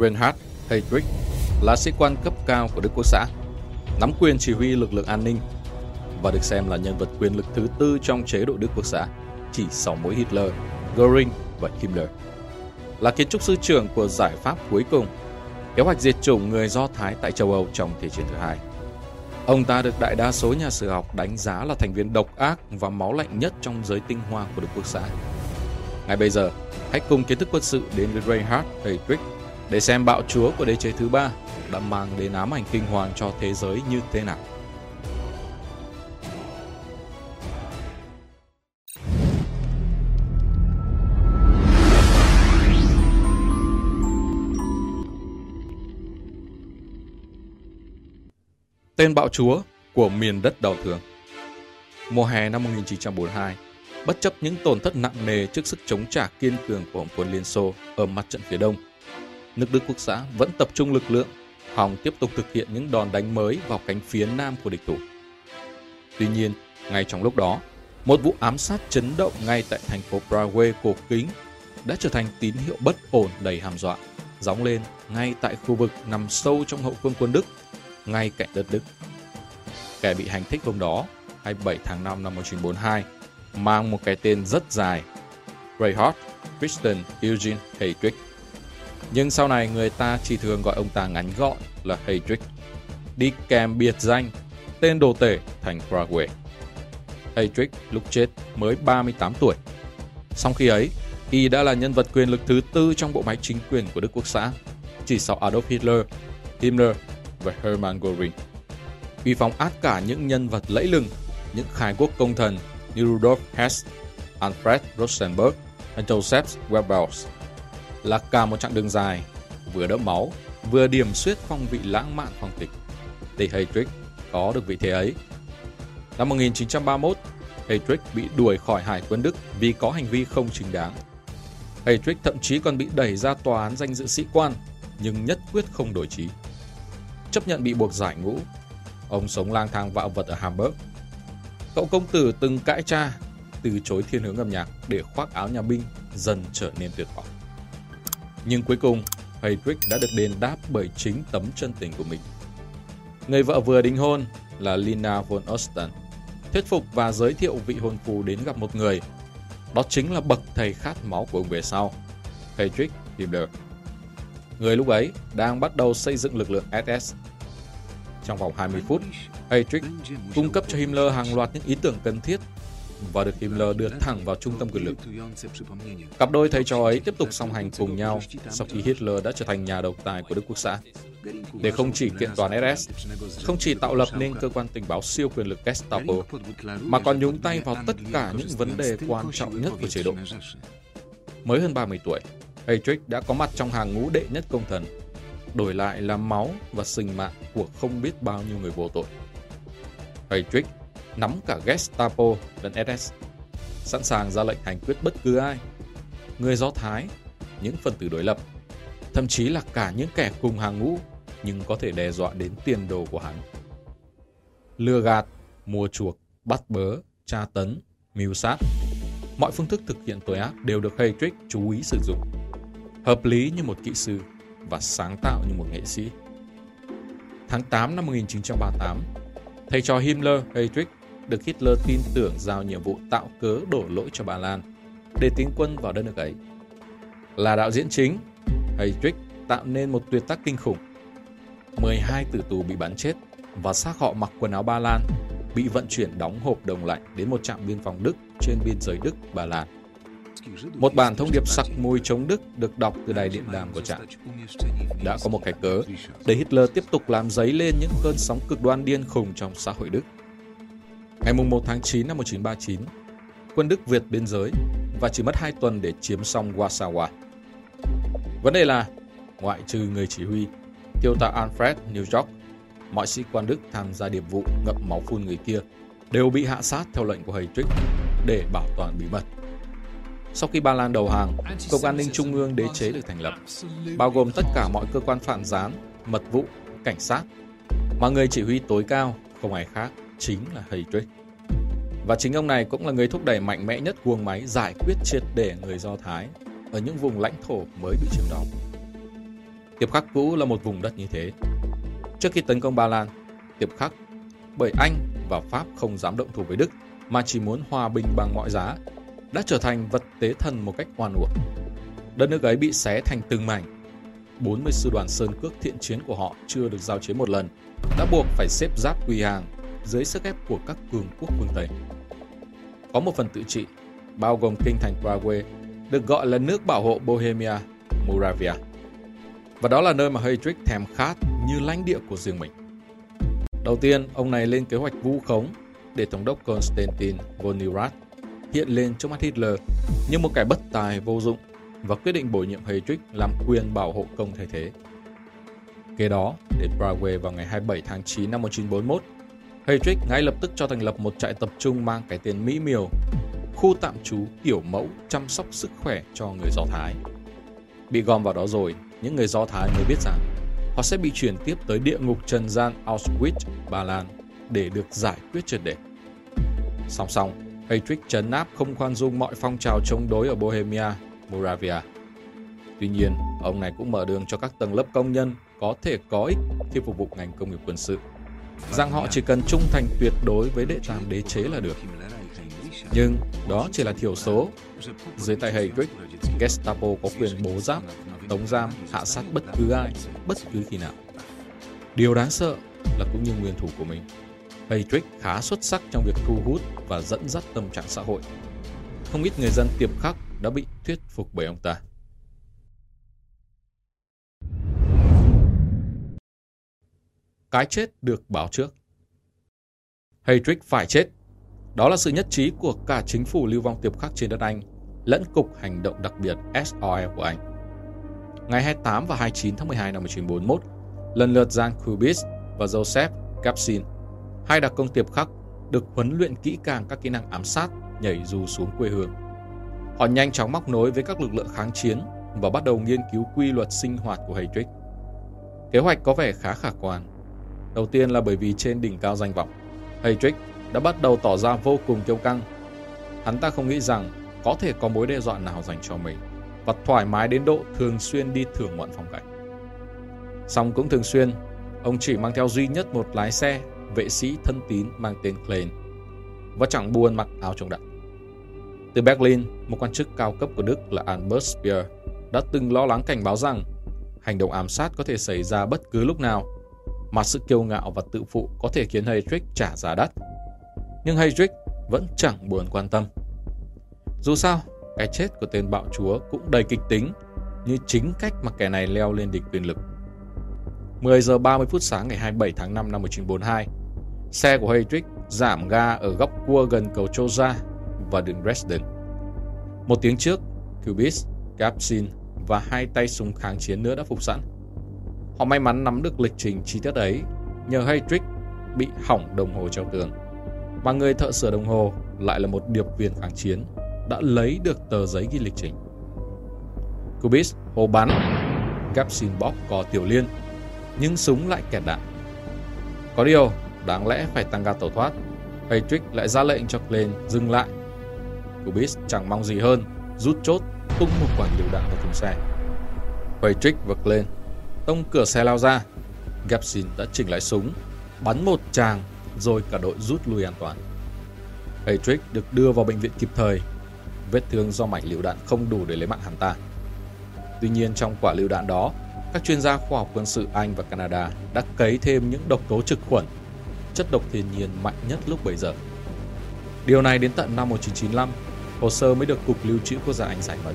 Reinhard Heydrich là sĩ quan cấp cao của Đức Quốc xã, nắm quyền chỉ huy lực lượng an ninh và được xem là nhân vật quyền lực thứ tư trong chế độ Đức Quốc xã, chỉ sau mỗi Hitler, Göring và Himmler. Là kiến trúc sư trưởng của giải pháp cuối cùng, kế hoạch diệt chủng người Do Thái tại châu Âu trong Thế chiến thứ hai. Ông ta được đại đa số nhà sử học đánh giá là thành viên độc ác và máu lạnh nhất trong giới tinh hoa của Đức Quốc xã. Ngay bây giờ, hãy cùng kiến thức quân sự đến với Reinhard Heydrich để xem bạo chúa của đế chế thứ ba đã mang đến ám ảnh kinh hoàng cho thế giới như thế nào. Tên bạo chúa của miền đất đau thương Mùa hè năm 1942, bất chấp những tổn thất nặng nề trước sức chống trả kiên cường của Hồng quân Liên Xô ở mặt trận phía đông, nước Đức Quốc xã vẫn tập trung lực lượng, hòng tiếp tục thực hiện những đòn đánh mới vào cánh phía nam của địch thủ. Tuy nhiên, ngay trong lúc đó, một vụ ám sát chấn động ngay tại thành phố Prague cổ kính đã trở thành tín hiệu bất ổn đầy hàm dọa, gióng lên ngay tại khu vực nằm sâu trong hậu phương quân Đức, ngay cạnh đất Đức. Kẻ bị hành thích hôm đó, 27 tháng 5 năm 1942, mang một cái tên rất dài, Reinhard Christian Eugene Heydrich. Nhưng sau này người ta chỉ thường gọi ông ta ngắn gọn là Heydrich, đi kèm biệt danh tên đồ tể thành Prague. Heydrich lúc chết mới 38 tuổi. Sau khi ấy, y đã là nhân vật quyền lực thứ tư trong bộ máy chính quyền của Đức Quốc xã, chỉ sau Adolf Hitler, Himmler và Hermann Göring. Uy phóng át cả những nhân vật lẫy lừng, những khai quốc công thần như Rudolf Hess, Alfred Rosenberg và Joseph Goebbels là cả một chặng đường dài, vừa đẫm máu, vừa điểm xuyết phong vị lãng mạn phong tịch. Để Heydrich có được vị thế ấy. Năm 1931, Heydrich bị đuổi khỏi Hải quân Đức vì có hành vi không chính đáng. Heydrich thậm chí còn bị đẩy ra tòa án danh dự sĩ quan, nhưng nhất quyết không đổi trí. Chấp nhận bị buộc giải ngũ, ông sống lang thang vạo vật ở Hamburg. Cậu công tử từng cãi cha, từ chối thiên hướng âm nhạc để khoác áo nhà binh dần trở nên tuyệt vọng. Nhưng cuối cùng, Heydrich đã được đền đáp bởi chính tấm chân tình của mình. Người vợ vừa đính hôn là Lina von Osten, thuyết phục và giới thiệu vị hôn phu đến gặp một người. Đó chính là bậc thầy khát máu của ông về sau, Heydrich Himmler. Người lúc ấy đang bắt đầu xây dựng lực lượng SS. Trong vòng 20 phút, Heydrich cung cấp cho Himmler hàng loạt những ý tưởng cần thiết và được Himmler đưa thẳng vào trung tâm quyền lực. Cặp đôi thầy trò ấy tiếp tục song hành cùng nhau sau khi Hitler đã trở thành nhà độc tài của Đức Quốc xã. Để không chỉ kiện toàn SS, không chỉ tạo lập nên cơ quan tình báo siêu quyền lực Gestapo, mà còn nhúng tay vào tất cả những vấn đề quan trọng nhất của chế độ. Mới hơn 30 tuổi, Heydrich đã có mặt trong hàng ngũ đệ nhất công thần, đổi lại là máu và sinh mạng của không biết bao nhiêu người vô tội. Heydrich nắm cả Gestapo lẫn SS, sẵn sàng ra lệnh hành quyết bất cứ ai. Người Do Thái, những phần tử đối lập, thậm chí là cả những kẻ cùng hàng ngũ nhưng có thể đe dọa đến tiền đồ của hắn. Lừa gạt, mua chuộc, bắt bớ, tra tấn, mưu sát. Mọi phương thức thực hiện tội ác đều được Heydrich chú ý sử dụng. Hợp lý như một kỹ sư và sáng tạo như một nghệ sĩ. Tháng 8 năm 1938, thầy trò Himmler Heydrich được Hitler tin tưởng giao nhiệm vụ tạo cớ đổ lỗi cho Ba Lan để tiến quân vào đất nước ấy. Là đạo diễn chính, Heydrich tạo nên một tuyệt tác kinh khủng. 12 tử tù bị bắn chết và xác họ mặc quần áo Ba Lan bị vận chuyển đóng hộp đồng lạnh đến một trạm biên phòng Đức trên biên giới Đức-Ba Lan. Một bản thông điệp sặc mùi chống Đức được đọc từ đài điện đàm của trạm. Đã có một cái cớ để Hitler tiếp tục làm dấy lên những cơn sóng cực đoan điên khùng trong xã hội Đức. Ngày 1 tháng 9 năm 1939, quân Đức Việt biên giới và chỉ mất 2 tuần để chiếm xong Warsaw. Vấn đề là, ngoại trừ người chỉ huy, thiếu tá Alfred New York, mọi sĩ quan Đức tham gia điệp vụ ngậm máu phun người kia đều bị hạ sát theo lệnh của Heydrich để bảo toàn bí mật. Sau khi Ba Lan đầu hàng, Cục An ninh Trung ương đế chế được thành lập, bao gồm tất cả mọi cơ quan phản gián, mật vụ, cảnh sát, mà người chỉ huy tối cao không ai khác chính là Heydrich. Và chính ông này cũng là người thúc đẩy mạnh mẽ nhất guồng máy giải quyết triệt để người Do Thái ở những vùng lãnh thổ mới bị chiếm đóng. Tiệp Khắc cũ là một vùng đất như thế. Trước khi tấn công Ba Lan, Tiệp Khắc bởi Anh và Pháp không dám động thủ với Đức mà chỉ muốn hòa bình bằng mọi giá, đã trở thành vật tế thần một cách oan uổng. Đất nước ấy bị xé thành từng mảnh. 40 sư đoàn sơn cước thiện chiến của họ chưa được giao chiến một lần, đã buộc phải xếp giáp quỳ hàng dưới sức ép của các cường quốc phương Tây. Có một phần tự trị, bao gồm kinh thành Prague, được gọi là nước bảo hộ Bohemia, Moravia. Và đó là nơi mà Heydrich thèm khát như lãnh địa của riêng mình. Đầu tiên, ông này lên kế hoạch vu khống để Tổng đốc Konstantin von Neurath hiện lên trong mắt Hitler như một kẻ bất tài vô dụng và quyết định bổ nhiệm Heydrich làm quyền bảo hộ công thay thế. Kế đó, đến Prague vào ngày 27 tháng 9 năm 1941, Heydrich ngay lập tức cho thành lập một trại tập trung mang cái tên Mỹ Miều, khu tạm trú kiểu mẫu chăm sóc sức khỏe cho người Do Thái. Bị gom vào đó rồi, những người Do Thái mới biết rằng họ sẽ bị chuyển tiếp tới địa ngục trần gian Auschwitz, Ba Lan để được giải quyết triệt để. Song song, Heydrich trấn áp không khoan dung mọi phong trào chống đối ở Bohemia, Moravia. Tuy nhiên, ông này cũng mở đường cho các tầng lớp công nhân có thể có ích khi phục vụ ngành công nghiệp quân sự, rằng họ chỉ cần trung thành tuyệt đối với đệ tam đế chế là được. Nhưng đó chỉ là thiểu số. Dưới tay Heydrich, Gestapo có quyền bố giáp, tống giam, hạ sát bất cứ ai, bất cứ khi nào. Điều đáng sợ là cũng như nguyên thủ của mình. Heydrich khá xuất sắc trong việc thu hút và dẫn dắt tâm trạng xã hội. Không ít người dân tiệp khắc đã bị thuyết phục bởi ông ta. Cái chết được báo trước. Heydrich phải chết. Đó là sự nhất trí của cả chính phủ lưu vong tiệp khắc trên đất Anh lẫn Cục Hành động đặc biệt SOE của Anh. Ngày 28 và 29 tháng 12 năm 1941, lần lượt Jan Kubis và Joseph Kapsin, hai đặc công tiệp khắc, được huấn luyện kỹ càng các kỹ năng ám sát, nhảy dù xuống quê hương. Họ nhanh chóng móc nối với các lực lượng kháng chiến và bắt đầu nghiên cứu quy luật sinh hoạt của Heydrich. Kế hoạch có vẻ khá khả quan. Đầu tiên là bởi vì trên đỉnh cao danh vọng, Heydrich đã bắt đầu tỏ ra vô cùng kiêu căng. Hắn ta không nghĩ rằng có thể có mối đe dọa nào dành cho mình và thoải mái đến độ thường xuyên đi thưởng ngoạn phong cảnh. Song cũng thường xuyên, ông chỉ mang theo duy nhất một lái xe, vệ sĩ thân tín mang tên Klein và chẳng buồn mặc áo chống đạn. Từ Berlin, một quan chức cao cấp của Đức là Albert Speer đã từng lo lắng cảnh báo rằng hành động ám sát có thể xảy ra bất cứ lúc nào, mà sự kiêu ngạo và tự phụ có thể khiến Heydrich trả giá đắt. Nhưng Heydrich vẫn chẳng buồn quan tâm. Dù sao, cái chết của tên bạo chúa cũng đầy kịch tính như chính cách mà kẻ này leo lên đỉnh quyền lực. 10 giờ 30 phút sáng ngày 27 tháng 5 năm 1942, xe của Heydrich giảm ga ở góc cua gần cầu Choza và đường Dresden. Một tiếng trước, Kubis, Gapsin và hai tay súng kháng chiến nữa đã phục sẵn. Họ may mắn nắm được lịch trình chi tiết ấy nhờ Heydrich bị hỏng đồng hồ treo tường. Và người thợ sửa đồng hồ lại là một điệp viên kháng chiến đã lấy được tờ giấy ghi lịch trình. Kubis hô bắn, Kapsin bóp cò tiểu liên, nhưng súng lại kẹt đạn. Có điều, đáng lẽ phải tăng ga tẩu thoát. Patrick lại ra lệnh cho Klein dừng lại. Kubis chẳng mong gì hơn, rút chốt, tung một quả lựu đạn vào thùng xe. Patrick và Klein tông cửa xe lao ra. Gapsin đã chỉnh lại súng, bắn một tràng rồi cả đội rút lui an toàn. Patrick được đưa vào bệnh viện kịp thời vết thương do mảnh lựu đạn không đủ để lấy mạng hắn ta. Tuy nhiên trong quả lựu đạn đó, các chuyên gia khoa học quân sự Anh và Canada đã cấy thêm những độc tố trực khuẩn, chất độc thiên nhiên mạnh nhất lúc bấy giờ. Điều này đến tận năm 1995, hồ sơ mới được Cục Lưu trữ Quốc gia Anh giải mật.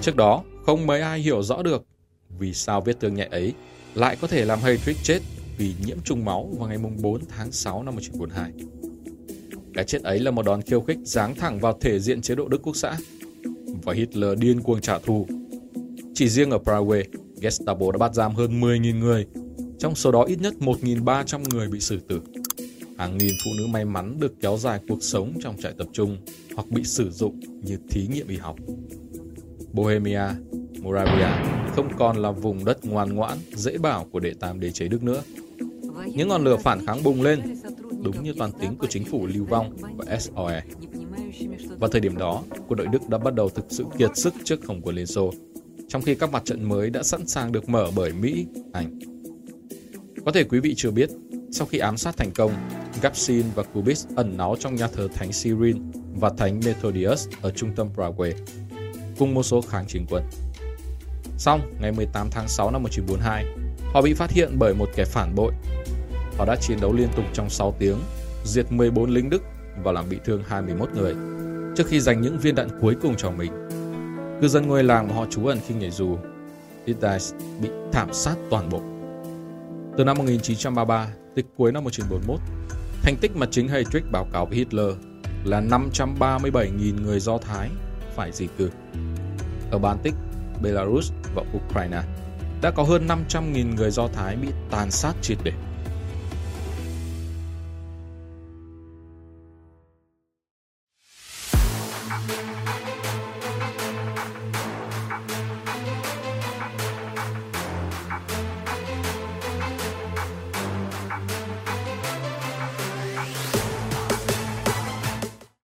Trước đó, không mấy ai hiểu rõ được vì sao vết thương nhẹ ấy lại có thể làm Heydrich chết vì nhiễm trùng máu vào ngày 4 tháng 6 năm 1942. Cái chết ấy là một đòn khiêu khích giáng thẳng vào thể diện chế độ Đức Quốc xã. Và Hitler điên cuồng trả thù. Chỉ riêng ở Prague, Gestapo đã bắt giam hơn 10.000 người, trong số đó ít nhất 1.300 người bị xử tử. Hàng nghìn phụ nữ may mắn được kéo dài cuộc sống trong trại tập trung hoặc bị sử dụng như thí nghiệm y học. Bohemia, Moravia không còn là vùng đất ngoan ngoãn, dễ bảo của đệ tam đế chế Đức nữa. Những ngọn lửa phản kháng bùng lên, đúng như toàn tính của chính phủ lưu vong và SOE. Vào thời điểm đó, quân đội Đức đã bắt đầu thực sự kiệt sức trước Hồng quân Liên Xô. trong khi các mặt trận mới đã sẵn sàng được mở bởi Mỹ, Anh. Có thể quý vị chưa biết, sau khi ám sát thành công, Gapsin và Kubis ẩn náu trong nhà thờ Thánh Cyril và Thánh Methodius ở trung tâm Prague, cùng một số kháng chiến quân. Xong, ngày 18 tháng 6 năm 1942, họ bị phát hiện bởi một kẻ phản bội. Họ đã chiến đấu liên tục trong 6 tiếng, diệt 14 lính Đức và làm bị thương 21 người, trước khi dành những viên đạn cuối cùng cho mình. Cư dân ngôi làng mà họ trú ẩn khi nhảy dù, Didice bị thảm sát toàn bộ. Từ năm 1933 tới cuối năm 1941, thành tích mà chính Heydrich báo cáo với Hitler là 537.000 người Do Thái phải di cư. Ở Baltic, Belarus và Ukraine đã có hơn 500.000 người Do Thái bị tàn sát triệt để.